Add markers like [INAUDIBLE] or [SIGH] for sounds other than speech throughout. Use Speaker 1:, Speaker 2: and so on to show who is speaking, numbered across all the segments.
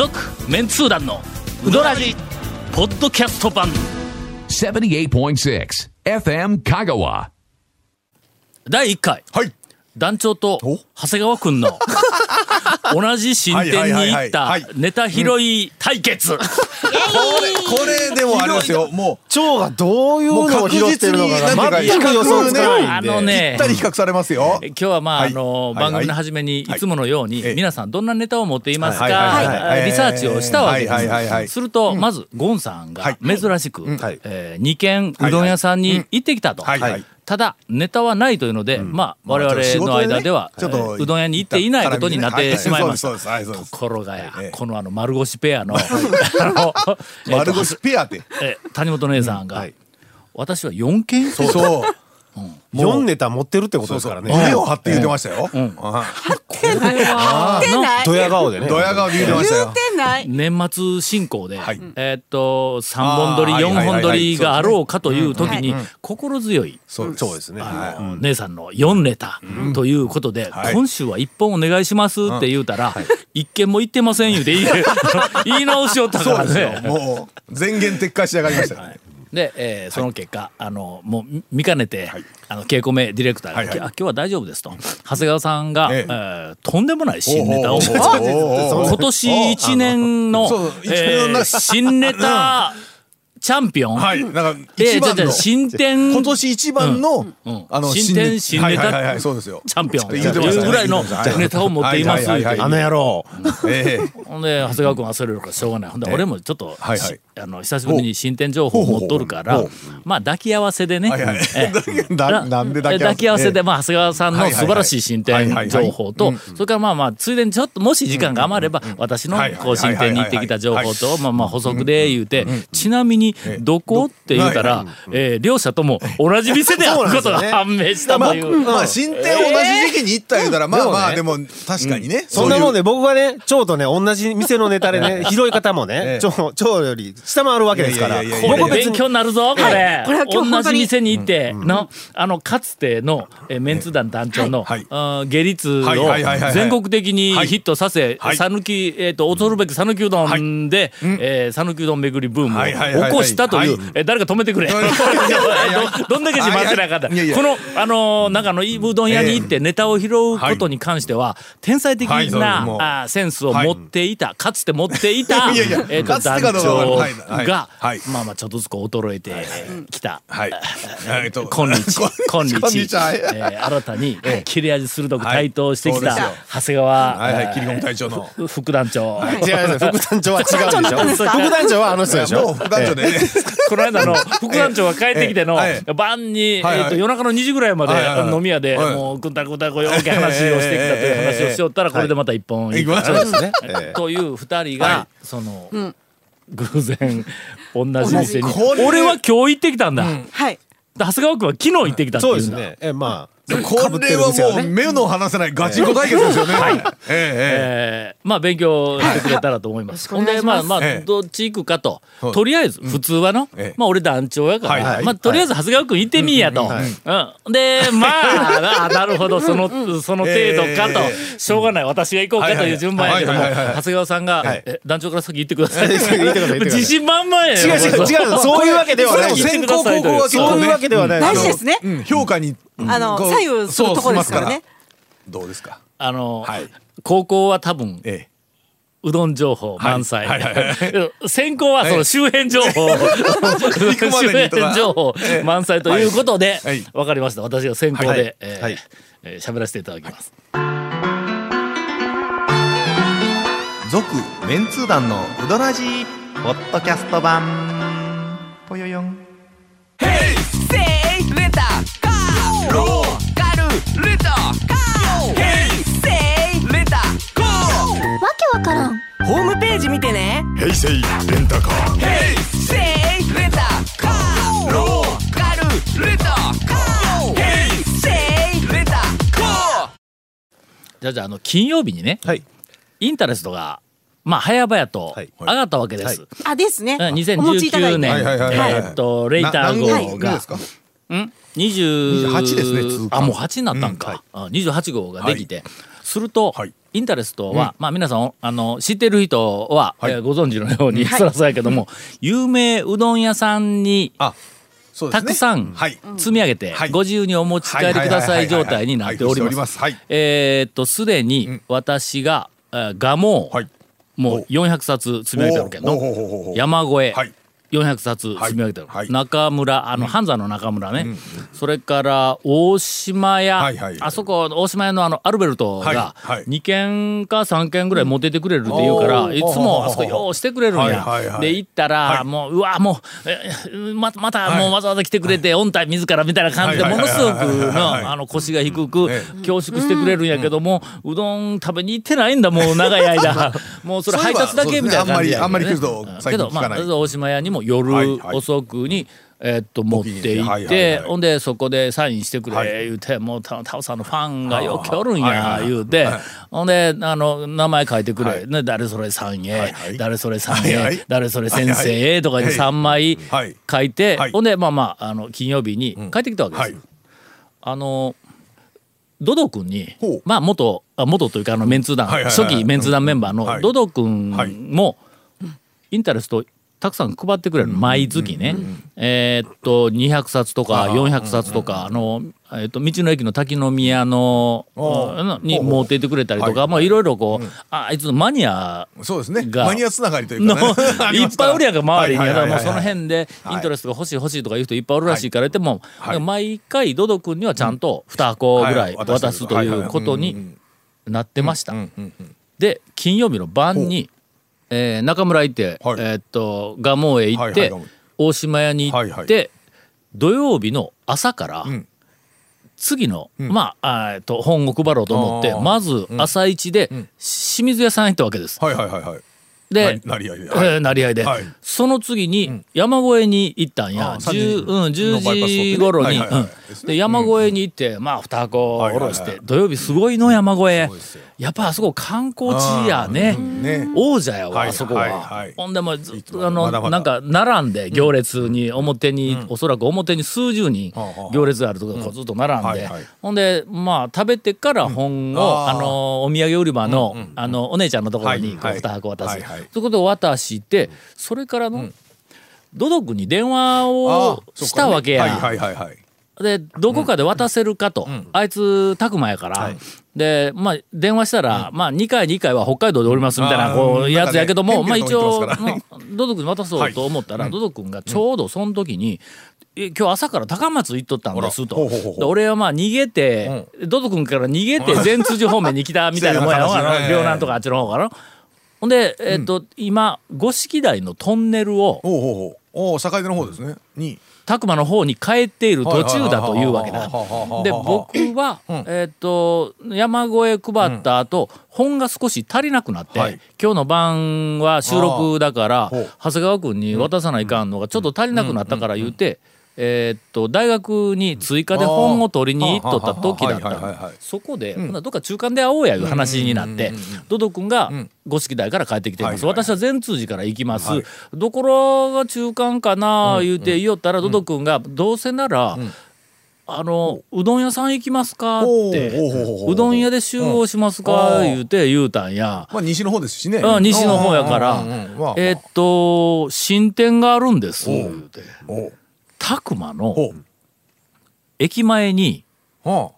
Speaker 1: 続メンツー団のウドラジポッドキャスト版
Speaker 2: 78.6 FM Kagawa.
Speaker 1: 第1回
Speaker 3: はい。
Speaker 1: 団長と長谷川君の [LAUGHS] 同じ新店に行った
Speaker 3: はい
Speaker 1: ネタ拾い対決、
Speaker 3: これ、これでもありますよ。も
Speaker 4: 蝶がどういうのを拾ってるのかが全く予想つかないんで。
Speaker 1: あの
Speaker 3: う、
Speaker 1: ね。
Speaker 3: ぴったり比較されますよ。
Speaker 1: 今日はまあ、
Speaker 3: はい。
Speaker 1: あの
Speaker 3: はい。
Speaker 1: 番組の初めにいつものように、
Speaker 3: ええ。
Speaker 1: 皆さんどんなネタを持っていますか、リサーチをしたわけです、すると、まずゴンさんが
Speaker 3: はい。
Speaker 1: 珍しく、
Speaker 4: はい。
Speaker 1: え2軒うどん屋さんに行ってきたと。ただネタはないというので、まあ我々の間では、
Speaker 3: ちょっと仕事でね
Speaker 1: えーうどん屋に行っていないことになってしまいました。
Speaker 3: はいそうです。そうですはいそうです
Speaker 1: ところがや、
Speaker 3: ええ。
Speaker 1: このあの丸腰ペアの [LAUGHS]
Speaker 3: 丸腰ペアって。
Speaker 1: えー谷本姉さんが、
Speaker 4: はい。
Speaker 1: 私は4件
Speaker 3: そう。そう。
Speaker 4: 4ネタ持ってるってことですからね。
Speaker 3: 胸を張って言ってましたよ。あ
Speaker 5: 言ってない。
Speaker 4: ドヤ顔でね。
Speaker 3: ドヤ顔で言ってましたよ。
Speaker 5: てない。
Speaker 1: 年末進行で、
Speaker 3: はい。
Speaker 1: えーっと3本撮り
Speaker 3: あー
Speaker 1: 4本撮りがあろうかという時に
Speaker 5: はい。
Speaker 1: 心強い
Speaker 3: そうです。
Speaker 4: ね。
Speaker 1: あの姉さんの4ネタということで、
Speaker 3: はい。
Speaker 1: 今週は1本お願いしますって言うたら、一件も言ってません言うて言い [LAUGHS] 言い直しよったから
Speaker 3: そうですよ。
Speaker 1: ね。
Speaker 3: もう、全言撤回しやがりました。よね。
Speaker 1: で、えーその結果、あのもう見見かねて、あの稽古目ディレクターが、
Speaker 3: はいはい
Speaker 1: あ今日は大丈夫ですと。長谷川さんが、
Speaker 3: え
Speaker 1: え。
Speaker 3: え
Speaker 1: ーとんでもない新ネタを今年一年のえー
Speaker 3: の
Speaker 1: 新ネタチャンピオン、
Speaker 3: はい。なんか、
Speaker 1: えー
Speaker 3: 一番の。
Speaker 1: 新店
Speaker 3: 今年一番の
Speaker 1: ん、
Speaker 3: あの、
Speaker 1: 新店新ネタ。
Speaker 3: はいはいはいはい、そうですよ。
Speaker 1: チャンピオン。とい
Speaker 3: 言ってましたね。
Speaker 1: うぐらいのネタを持っています。
Speaker 4: あの野郎。
Speaker 3: ええ。
Speaker 1: ほんで長谷川君はそれるからしょうがない。ほんで俺もちょっと、あの久しぶりに新店情報を持っとるからまあ抱き合わせでね、
Speaker 3: はいはい。
Speaker 1: ええ。[LAUGHS]
Speaker 3: だなんで抱き合わせ？
Speaker 1: 抱き合わせで、まあ、長谷川さんの素晴らしい新店情報とそれからまあまあついでにちょっともし時間が余れば私のこう新店に行ってきた情報とまあまあ補足で言うてちなみにどこって言うたらえー両者とも同じ店であることが判明した
Speaker 3: まあ、
Speaker 1: という。
Speaker 3: まあ、新店同じ時期に行った言うたら、まあまあ、でも、確かにね。
Speaker 4: そんなもん
Speaker 3: で。
Speaker 4: で僕がね、蝶とね、同じ店のネタでね、[LAUGHS] 拾い方も
Speaker 3: ええ。
Speaker 4: ね、蝶、蝶より下回るわけですから。
Speaker 3: いやいやいやいや。
Speaker 1: これ勉強になるぞこれ,、
Speaker 5: これは今日本
Speaker 1: 同じ店に行っての、あのかつてのえーメンツ団団長の、下律を全国的に
Speaker 3: はい。
Speaker 1: ヒットさせ
Speaker 3: はい。
Speaker 1: 讃岐えっと恐るべき讃岐うどんでえー讃岐うどん巡りブームを起こしたという
Speaker 3: はい。
Speaker 1: えー誰か止めてくれ。[LAUGHS] どどんだけ自慢せなあかんだ。
Speaker 3: い。やいや。
Speaker 1: このあのー中のうどん屋に行ってネタを拾うことに関しては天才的なあーセンスを持っていたかつて持っていたえーと団長が
Speaker 3: はい。
Speaker 1: まあまあちょっとずつこう衰えてきた。
Speaker 3: はい。えっと
Speaker 1: 今日、[LAUGHS] 今日、えー新たに [LAUGHS] 切れ味鋭く台頭してきた長谷川、
Speaker 3: はい。はい、切り込み隊長の。
Speaker 1: えー副団長。
Speaker 4: 違います副団長は違うでしょ。副団長はあの人でしょ。
Speaker 3: 副団長でね。[LAUGHS]
Speaker 1: この間の副団長が帰ってきての
Speaker 3: ええ
Speaker 1: 晩に、えーと夜中の2時ぐらいまで
Speaker 3: はいはいはい。
Speaker 1: 飲み屋で
Speaker 3: はい。
Speaker 1: もうくんたくんたこういう大きい話をしてきたという話をしよったらこれでまた一本
Speaker 3: 行きましょう。ですね。
Speaker 1: という二人が、
Speaker 3: は
Speaker 1: その、偶然同じ店に。俺は今日行ってきたんだ、
Speaker 5: はい。
Speaker 1: 長谷川君は昨日行ってきたっていうんだ。
Speaker 4: そうですね。え、まあ、
Speaker 3: これはもう、目の離せないガチンコ対決ですよね。ええ
Speaker 1: えーまあ勉強してくれたらと思います。ほんでまあまあ
Speaker 3: ええ。
Speaker 1: どっち行くかと。とりあえず普通はの
Speaker 3: ええ。
Speaker 1: まあ俺団長やから。まあとりあえず長谷川君行ってみいやと。うんでまあ [LAUGHS] あなるほど。そのその程度かと。
Speaker 3: え
Speaker 1: しょうがない。私が行こうかという順番やけども長谷川さんが団長から先行ってください。自信満々や
Speaker 4: 違う違う違う、そういうわけではない。
Speaker 3: 先行後攻は
Speaker 4: そういうわけではない。
Speaker 5: 大事ですね。
Speaker 3: うん。評価に。
Speaker 5: あの左右するところですからね。
Speaker 3: どうですか。
Speaker 1: あの
Speaker 3: はい。
Speaker 1: 高校は多分
Speaker 3: ええ。
Speaker 1: うどん情報満載、
Speaker 3: はいはいはい。[LAUGHS]
Speaker 1: 先行はその周辺情報、[LAUGHS] 周辺情報満載ということで、
Speaker 3: はい。
Speaker 1: わかりました。私が先行で、
Speaker 4: はい。
Speaker 1: えー
Speaker 4: はい。
Speaker 1: えー喋らせていただきます、
Speaker 6: 続メンツー団のウドラジーポッドキャスト版。ぽよよん。
Speaker 7: わ
Speaker 1: じゃあじゃああの金曜日にね
Speaker 4: はい。
Speaker 1: インタレストがまあ早々と
Speaker 4: はい。
Speaker 1: 上がったわけです、
Speaker 5: あですね。
Speaker 1: うん
Speaker 5: お持ちいただい
Speaker 1: 2019
Speaker 5: て
Speaker 1: 年。
Speaker 3: はいはいはいはい
Speaker 1: えーっとレイター号
Speaker 3: 号
Speaker 1: が
Speaker 3: ですか
Speaker 1: ？20
Speaker 3: 28ですね
Speaker 1: あもう8になったんか、あ28号ができて、すると、
Speaker 3: はい。
Speaker 1: インタレストは、まあ皆さんあの知ってる人は、えーご存知のように、そらそうやけども、有名うどん屋さんに
Speaker 3: あ。
Speaker 1: たくさん
Speaker 3: はい。
Speaker 1: 積み上げて、
Speaker 3: はい。
Speaker 1: ご自由にお持ち帰りください状態になっております。
Speaker 3: はい
Speaker 1: えーっとすでに私が、えーガモ
Speaker 3: はい。
Speaker 1: もう400冊積み上げてるけど山越え、
Speaker 3: はい。
Speaker 1: 400冊積み上げてる、
Speaker 3: はい。はい
Speaker 1: 中村あの半山の中村ね、それから大島屋、
Speaker 3: はいはい
Speaker 1: あそこ大島屋のあのアルベルト
Speaker 3: はい。
Speaker 1: が
Speaker 3: はい。
Speaker 1: 2軒か3軒ぐらい持ってってくれるって言うから、
Speaker 3: うん。
Speaker 1: いつもあそこようしてくれるんや、
Speaker 3: はいはいはい。
Speaker 1: で行ったら、
Speaker 3: はい。
Speaker 1: もううわもうえままたもうわざわざ来てくれて、音体自らみたいな感じでものすごく腰が低く
Speaker 3: え
Speaker 1: 恐縮してくれるんやけども、うどん食べに行ってないんだもう長い間。[LAUGHS] もうそれ配達だけみたいな感じや
Speaker 3: あんまりあ
Speaker 1: けどまあ
Speaker 3: 近聞かない。
Speaker 1: 大島屋にも夜遅くに、えーっと持って
Speaker 3: はい
Speaker 1: 行ってほんでそこでサインしてく
Speaker 3: はい。
Speaker 1: れ言うてもうタタオさんのファンがよくおるんや言うて
Speaker 3: はい。
Speaker 1: ほんであの名前書いてくれ、
Speaker 3: はい。
Speaker 1: ね、誰それさんへ、誰それさんへ、誰それ先生へとかに
Speaker 3: はい。
Speaker 1: 3枚
Speaker 3: はい。
Speaker 1: 書いて、
Speaker 3: はい。
Speaker 1: ほんでまあまああの金曜日に帰ってきたわけです。
Speaker 3: はい。
Speaker 1: あのドド君にまあ元あ元というかあのメンツー団、初期メンツー団メンバーのドド君
Speaker 3: はい。
Speaker 1: もインタレストたくさん配ってくれるの。毎月ね、えーっと200冊とか400冊とかあの、えーっと道の駅の滝宮の
Speaker 3: お
Speaker 1: あのに持っていってくれたりとかまあいろいろこう、ああいつのマニア
Speaker 3: そうですね。
Speaker 1: が
Speaker 3: マニアつながりという
Speaker 1: の [LAUGHS]
Speaker 3: か
Speaker 1: いっぱいおるやんか周りにだからもうその辺で
Speaker 3: はい
Speaker 1: イントレストが欲しい欲しいとかいう人いっぱいおるらしいから言っても、
Speaker 3: はい
Speaker 1: 毎回ドド君にはちゃんと2箱ぐらい渡すということになってました。で金曜日の晩に、えー中村行って、
Speaker 3: はい。
Speaker 1: えーっと蒲生へ行って、
Speaker 3: はいはい
Speaker 1: 大島屋に行って、
Speaker 3: はいはい。
Speaker 1: 土曜日の朝から、
Speaker 3: ん。
Speaker 1: 次の、まああーえっと本を配ろうと思ってまず朝一で清水屋さん行ったわけです。
Speaker 3: はいはいはいはい。
Speaker 1: で、
Speaker 3: なり合いで。
Speaker 1: え [LAUGHS] ーなり合いで、
Speaker 3: はい。
Speaker 1: その次に山越えに行ったんや、
Speaker 3: ああ
Speaker 1: 10
Speaker 3: 30
Speaker 1: うん、10
Speaker 3: のバイパス通ってね。
Speaker 1: 時頃に、
Speaker 3: はいはいはい。
Speaker 1: うん
Speaker 3: で
Speaker 1: 山越えに行って、まあ2箱下ろして、土曜日すごいの山越え。やっぱあそこ観光地やね。
Speaker 3: ね。
Speaker 1: 王者やわ、
Speaker 3: はい
Speaker 1: あそこは。ほんでもうずっとあのなんか並んで行列に表に、おそらく表に数十人行列があるとこずっと並んで、ほんでまあ食べてから本を、
Speaker 3: あ
Speaker 1: のお土産売り場の,、あのお姉ちゃんのところにこう
Speaker 3: はい。
Speaker 1: 2箱渡す、そういうことを渡してそれからの、ドド君に電話
Speaker 3: あ
Speaker 1: を
Speaker 3: ー
Speaker 1: したわけや。
Speaker 3: はいはいはいはい。
Speaker 1: でどこかで渡せるかと、あいつ拓磨やから、でまあ電話したら、まあ2回に1回は北海道でおりますみたいなこうやつやけども、
Speaker 3: ね
Speaker 1: まあ一応、
Speaker 3: ま
Speaker 1: あドド君に渡そうと思ったら、ドド君がちょうどその時に、え今日朝から高松行っとったんですと。
Speaker 3: ほうほうほう
Speaker 1: で俺はまあ逃げて、ドド君から逃げて善通寺方面に来たみたいなもんやろ [LAUGHS]
Speaker 3: そういう話
Speaker 1: あの両南とかあっちの方から。ほんで、えっと今五色台のトンネルを
Speaker 3: おうほうほう。おお、境出の方ですね。に。
Speaker 1: 拓磨の方に帰っている途中だというわけだ。で僕は、えっ、と山越え配った後、本が少し足りなくなって、
Speaker 3: はい。
Speaker 1: 今日の晩は収録だから長谷川君に渡さないかんのがちょっと足りなくなったから言うて。えーっと大学に追加で本を取りに行っとった時だったそこで、ほんどっか中間で会おうやいう話になってドド君が五色台から帰ってきています、
Speaker 3: はいはい
Speaker 1: 私は善通寺から行きます、
Speaker 3: はい。
Speaker 1: どころが中間かな言うて言おったらドド君がどうせなら、あのうどん屋さん行きますかって
Speaker 3: お
Speaker 1: うどん屋で集合しますか
Speaker 3: うん。
Speaker 1: 言うて言うたんや。
Speaker 3: まあ西の方ですしね。
Speaker 1: あ西の方やから。えーっと新店があるんです。言う。て
Speaker 3: おう
Speaker 1: 拓磨の
Speaker 3: ほ
Speaker 1: 駅前に
Speaker 3: う。は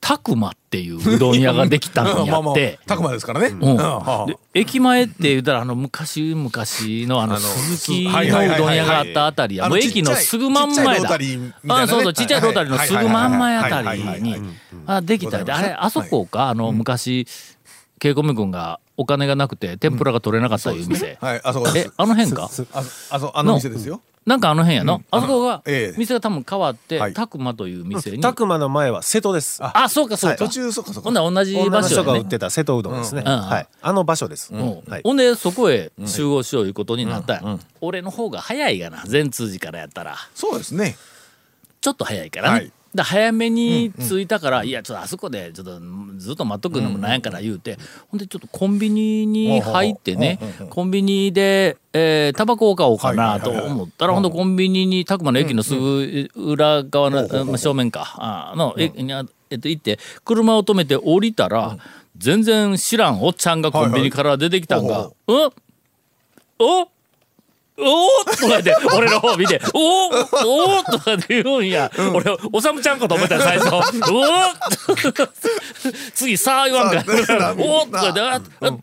Speaker 1: 拓磨っていううどん屋ができたん
Speaker 3: あ。まあ
Speaker 1: って。[LAUGHS]
Speaker 3: たくまですからね。
Speaker 1: うん。駅前って言ったらあの昔々のあの鈴木のうどん屋があったあたりや。もう駅のすぐ真ん前だ。あそうそうちっちゃいロータリーのすぐ真ん前あたりに
Speaker 3: はい
Speaker 1: あできたんであれあそこかあの昔ケイコミ君がお金がなくて天ぷらが取れなかったいう店。
Speaker 3: はい、あそこで
Speaker 1: え
Speaker 3: す。
Speaker 1: あの辺か？
Speaker 3: ああそあの店ですよ。
Speaker 1: なんかあの辺やの？あそこが
Speaker 3: ええ。
Speaker 1: 店が多分変わって
Speaker 3: はい。
Speaker 1: 拓磨という店に。
Speaker 4: 拓磨の前は瀬戸です。
Speaker 1: あそうかそうか。
Speaker 3: 途中そこそこ。
Speaker 1: ほんなら同じ
Speaker 4: 女の人が売ってた瀬戸うどんですね。
Speaker 1: うん。
Speaker 4: はい。あの場所です。
Speaker 1: うん。
Speaker 4: はい。
Speaker 1: ほんでそこへ集合しよういうことになったんや。俺の方が早いがな善通寺からやったら。
Speaker 3: そうですね。
Speaker 1: ちょっと早いからね、
Speaker 3: はい
Speaker 1: だ早めに着いたから、いやちょっとあそこでちょっとずっと待っとくのもなんやから言うて、ほんでちょっとコンビニに入ってね、コンビニで、えー、タバコを買おうかなと思ったら、ほんでコンビニに拓磨の駅のすぐ裏側の、まあ正面か。あの、ええっと、行って車を止めて降りたら、全然知らんおっちゃんがコンビニから出てきたんが「うん。おおーとか言って、俺の方見て、おーおーとか言うんや。俺、おさむちゃんかと思ったよ、最初。おー次、さあ言わんか。おーとか言って、あた、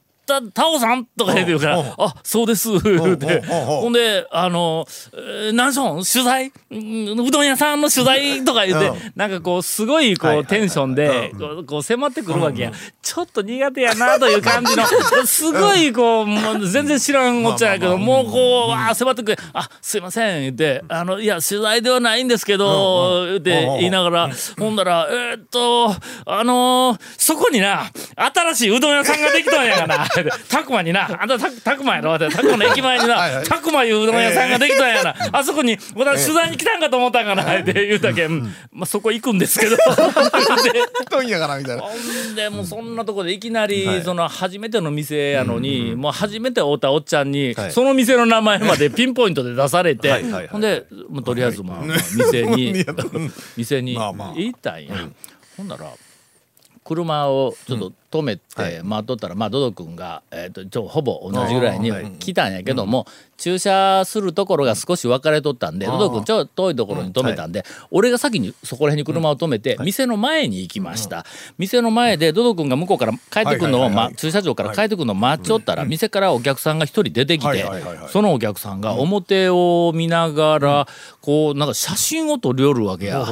Speaker 1: タオさんとか言うて言うから、あ、そうです、言うて。ほんで、あの、えー何しょん？取材？うどん屋さんの取材とか言うて、なんかこう、すごい、こう、テンションで、こう迫ってくるわけや。ちょっと苦手やな、という感じの、すごい、こう、もう全然知らんおっちゃんやけど、もうこう、わあ、迫ってくれ、あ、すいません、言って、あの、いや、取材ではないんですけど、言って言いながら、ほんだら、えーっと、あのーそこにな、新しいうどん屋さんができたんやがな。たくまにな、あんたたたくまやろ。たくまの駅前にな、たくまいううどん屋さんができたんやな。あそこに、私取材に来たんかと思ったんかな、って言うたけん、まあ、そこ行くんですけど。[LAUGHS] で
Speaker 3: とんやからみたいな。
Speaker 1: ほんでもうそんなとこでいきなりその初めての店やのにもう初めて会うたおっちゃんに
Speaker 4: はい。
Speaker 1: その店の名前までピンポイントで出されてほんでもうとりあえず [LAUGHS] まあまあ店に店に行ったんや。ほんなら車をちょっと止めて待っとったらまあドド君がえーとちょほぼ同じぐらいに来たんやけども駐車するところが少し分かれとったんでドド君ちょっと遠いところに止めたんで俺が先にそこら辺に車を止めて店の前に行きました。店の前でドド君が向こうから帰ってくるのをま駐車場から帰ってくるのを待っちょったら店からお客さんが一人出てきてそのお客さんが表を見ながらこうなんか写真を撮り寄るわけや。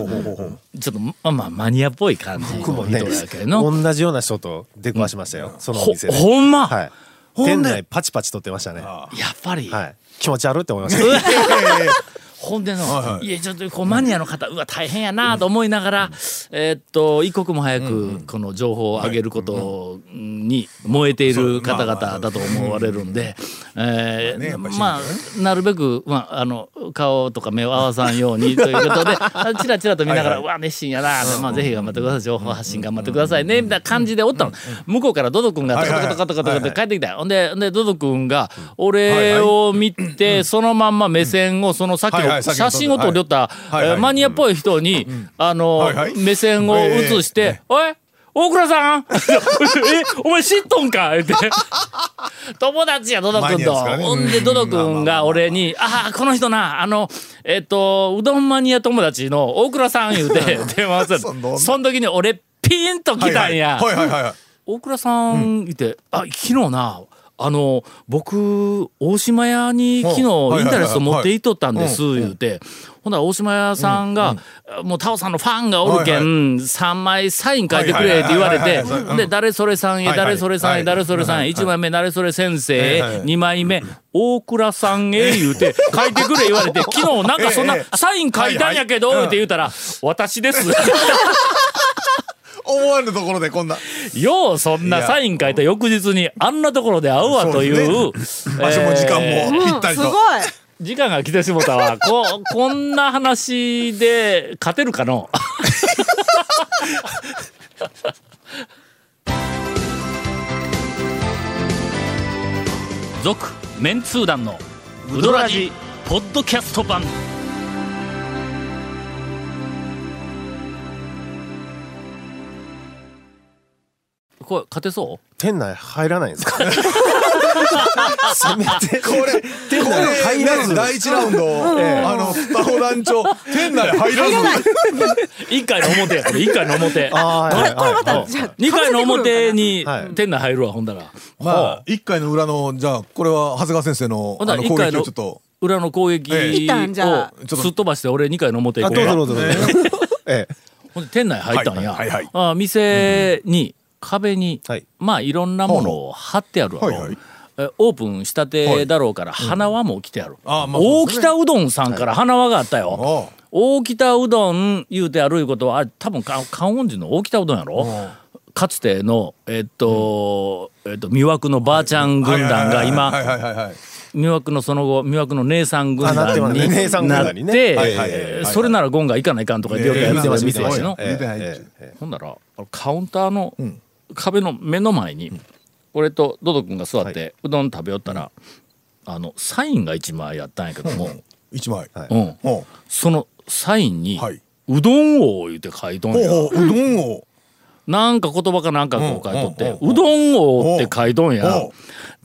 Speaker 1: ちょっとまあまあマニアっぽい感じの人やけど
Speaker 4: 同じような人と出くわしましたよ、そのお
Speaker 1: ほ
Speaker 4: 店で。
Speaker 1: ほんま、
Speaker 4: はい。
Speaker 1: ほんで？
Speaker 4: 店内パチパチ撮ってましたね。は
Speaker 1: やっぱり、
Speaker 4: い。気持ち悪いって思いました [LAUGHS]
Speaker 1: ほんでの、
Speaker 3: はいはい。
Speaker 1: いやちょっとこうマニアの方うわ大変やなと思いながら、えーっと一刻も早くこの情報を上げることに燃えている方々だと思われるんで、えーまあなるべく、まあ、あの顔とか目を合わさんようにということであ [LAUGHS] チラチラと見ながら「うわ熱心やな」まあ、ぜひ頑張ってください情報発信頑張ってくださいねみたいな感じでおったの。向こうからドド君がトコトコトコトって帰ってきた。よほんでほんでドド君が俺を見てそのまんま目線をそのさっきの
Speaker 3: の
Speaker 1: 写真を撮りよったマニアっぽい人にあの目線を移して「おい大倉さん！[LAUGHS] えお前知っとんか?」言って。[LAUGHS] 友達やドド君と、ほんでドド君が俺に「ああこの人なあのえっとうどんマニア友達の大倉さん」言うて電話する。
Speaker 3: そんな
Speaker 1: その時に俺ピンと来たんや。大倉さんいて、あ昨日なあの僕大島屋に昨日インタレスト持っていっとったんです
Speaker 3: はい。
Speaker 1: 言うて。ほんなら大島屋さんが、もうタオさんのファンがおるけ
Speaker 3: はい
Speaker 1: ん、3枚サイン書いてくれって言われてで誰それさんへ誰それさんへ
Speaker 3: はい
Speaker 1: 誰それさんへ
Speaker 3: はい
Speaker 1: 1枚目誰それ先生へ
Speaker 3: はいはい。
Speaker 1: 2枚目大倉さんへ言うて書いてくれ言われて [LAUGHS] 昨日なんかそんな
Speaker 3: ええ。
Speaker 1: サイン書いたんやけどって言うたら私です。
Speaker 3: 思わぬところでこんな。
Speaker 1: ようそんなサイン書いた翌日にあんなところで会うわという。[LAUGHS]
Speaker 3: 場所も時間
Speaker 1: えー。
Speaker 3: もぴったりと。
Speaker 5: すごい。
Speaker 1: 時間が来てしもたわ。こ [LAUGHS] こんな話で勝てるかの？[LAUGHS] 続メンツー団のウドラジポッドキャスト版これ勝てそう？
Speaker 4: 店内入らないんですか？せめて
Speaker 3: これ、
Speaker 4: 店内入らず
Speaker 3: ね第一ラウンド、あの、スタホ団長、店内入らず。
Speaker 1: 一回の表やこれ一回の表。
Speaker 4: あーはいはい
Speaker 5: また
Speaker 4: はい。
Speaker 5: じゃあ
Speaker 1: 二回の表に
Speaker 4: はい。
Speaker 1: 店内入るわほんだら。
Speaker 3: まあ、一回の裏の、じゃあ、これは長谷川先生の、あの、攻撃をちょっと。
Speaker 1: 裏の攻撃をすっ飛ばして俺二回の表行
Speaker 4: あ
Speaker 1: こう。か
Speaker 4: どうぞどうぞええ。[LAUGHS]
Speaker 1: ほんで店内入ったんや、
Speaker 3: はいはいはい
Speaker 1: あ店に壁に、
Speaker 4: はい。
Speaker 1: まあいろんなものを貼ってあるわ、
Speaker 3: はいはい。
Speaker 1: えオープンしたてだろうから花輪も来てある、
Speaker 3: ああまあそう
Speaker 1: 大北うどんさんから花輪があったよ、
Speaker 3: あ
Speaker 1: 大北うどん言うてあるいうことはあ多分か観音寺の大北うどんやろ、かつてのえっと、えっと魅惑のばあちゃん軍団が今。魅惑のその後魅惑の姉さん軍団になってそれならゴンが行かないかんとか言ってやってましたほんならカウンターの壁の目の前に俺とドド君が座ってうどん食べよったらあのサインが一枚あったんやけども
Speaker 3: 一枚。
Speaker 4: はい。
Speaker 1: うん。
Speaker 3: ほ
Speaker 1: そのサインに
Speaker 3: はい「
Speaker 1: うどん王」言うて書いとんや。
Speaker 3: うどんを。
Speaker 1: なんか言葉かなんかこう書いとって、
Speaker 3: う
Speaker 1: どん王って書いとんや。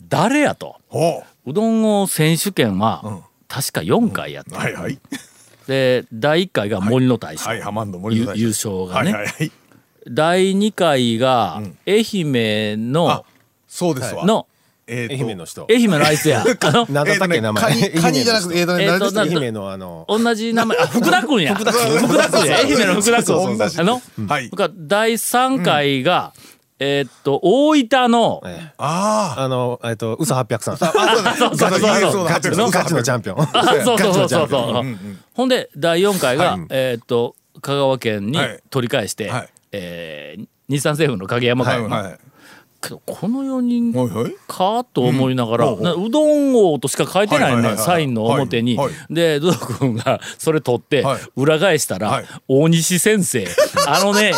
Speaker 1: 誰やと。
Speaker 3: ほ
Speaker 1: うどん王選手権は、確か4回やって、
Speaker 3: うはいはい。
Speaker 1: で、第1回が森の大将。
Speaker 3: はい。ハマンド森
Speaker 1: ゆ
Speaker 3: の大将。
Speaker 1: 優勝がね、
Speaker 3: はいはいはい
Speaker 1: 第2回が愛媛の、
Speaker 3: あそうですわ。
Speaker 1: の
Speaker 3: えーと
Speaker 4: 愛媛の人。
Speaker 1: 愛媛のあいつや。[LAUGHS] あの
Speaker 4: なんだったっけ名前。
Speaker 3: カニじゃなくてえーとね
Speaker 1: えーと
Speaker 3: 何でしたっけ？
Speaker 1: な
Speaker 4: 愛媛のあの
Speaker 1: 同じ名前。あ福田君や。[LAUGHS] 福田
Speaker 3: 君。
Speaker 1: 福田君や。愛媛の福田君。あの、
Speaker 3: はい。
Speaker 1: 僕は第3回が、えーっと大分の、
Speaker 4: ええ。
Speaker 3: あ
Speaker 4: あのえっと嘘800さん。
Speaker 3: ああそうだそう。だ。そうだ
Speaker 4: ガチのガチのチャンピオン。
Speaker 1: あそうそうそうそう。そう、
Speaker 3: うんうん。
Speaker 1: ほんで第4回が、
Speaker 3: はい。
Speaker 1: えーっと香川県に
Speaker 3: はい。
Speaker 1: 取り返して、
Speaker 3: はい
Speaker 1: えー日産政府の影山君、
Speaker 3: はいはい
Speaker 1: けどこの4人かと思いながら、
Speaker 3: うん。
Speaker 1: なうどん王としか書いてないね、サインの表に。
Speaker 3: はい。は
Speaker 1: で、ドド君がそれ取って
Speaker 3: はい、
Speaker 1: 裏返したら、
Speaker 3: はい。
Speaker 1: 大西先生。[LAUGHS] あのね、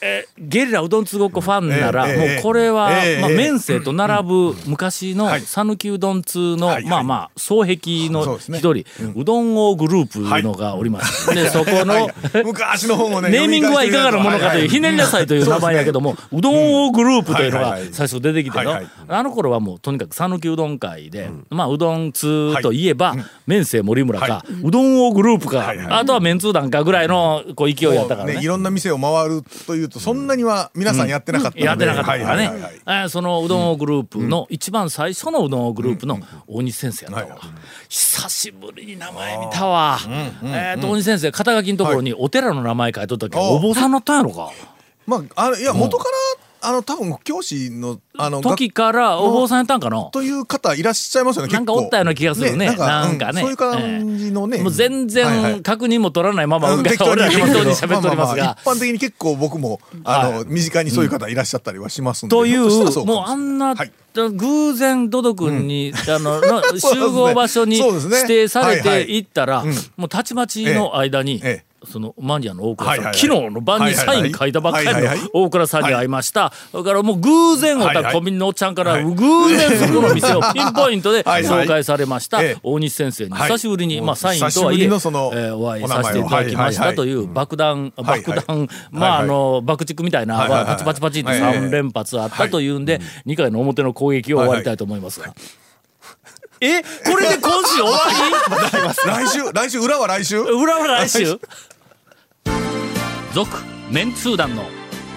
Speaker 1: えゲリラうどんつごっこファンなら、もうこれは、まあ、
Speaker 3: ええ。ええ
Speaker 1: 麺生と並ぶ昔の
Speaker 3: はい。
Speaker 1: 讃岐うどん通の、まあまあ、双璧の一人、うどん王グループのがおります。で、そこの、
Speaker 3: はい。昔の本をね
Speaker 1: ネーミングはいかがなものかという、ひねりなさい。という名前やけども、うどん王グループという
Speaker 3: いはいはい。
Speaker 1: 最初出てきてのあの頃はもうとにかく讃岐うどん会で、まあうどん通といえば、麺生森村か、うどん王グループか、あとは麺通団かぐらいのこう勢いやったからね。
Speaker 3: ねいろんな店を回るというとそんなには皆さんやってなかった
Speaker 1: やってなかったからね。そのうどん王グループの一番最初のうどん王グループの大西先生やったわ。久しぶりに名前見たわ。えーと大西先生肩書きのところにお寺の名前書いとったけど
Speaker 3: あ
Speaker 1: お坊さんなったんやろか。
Speaker 3: まああのいや元からあの多分教師のあの
Speaker 1: 時からお坊さんやったんかな？
Speaker 3: という方いらっしゃいますよね
Speaker 1: なんかおったような気がするね。なんかね。
Speaker 3: うそういう感じのね、
Speaker 1: もう全
Speaker 3: はいはい。
Speaker 1: 然確認も取らないまま、
Speaker 3: うん
Speaker 1: 俺ら適当に喋っておりますが。
Speaker 3: 一般的に結構僕もあの、
Speaker 1: は
Speaker 3: 身近にそういう方いらっしゃったりはしますんで、
Speaker 1: という、もうあんな、
Speaker 3: はい。
Speaker 1: 偶然ドド君に、[LAUGHS]
Speaker 3: うですね。
Speaker 1: 集合場所に指定されて
Speaker 3: はいはい。
Speaker 1: 行ったら、
Speaker 3: うん。
Speaker 1: もうたちまちの間に、
Speaker 3: ええ
Speaker 1: そのマニアの大倉さん、
Speaker 3: はいはいはい。
Speaker 1: 昨日の晩にサイン書いたばっかりの大倉さんに会いました。だからもう偶然おったコンビニのおっちゃんから、
Speaker 3: はい
Speaker 1: 偶然そこの店を [LAUGHS] ピンポイントで紹介されました。
Speaker 3: ええ。
Speaker 1: 大西先生に
Speaker 3: はい。
Speaker 1: 久しぶりに、まあサインとはいえ、お会いさせていただきましたという爆弾、爆弾、まああの爆竹みたいな、パチパチパチって
Speaker 3: はいはいはい
Speaker 1: 3連発あったというんで、2回の表の攻撃を終わりたいと思いますが。えこれで今週終わ [LAUGHS]
Speaker 3: 来週来週裏は来週？
Speaker 1: り裏は来週？[LAUGHS] 続メンツー団の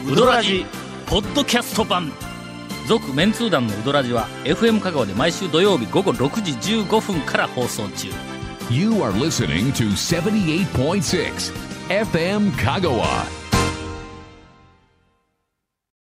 Speaker 1: ウドラジポッドキャスト版。続メンツー団のウドラジは FM 香川で毎週土曜日午後6時15分から放送中。
Speaker 2: You are listening to 78.6 FM Kagawa.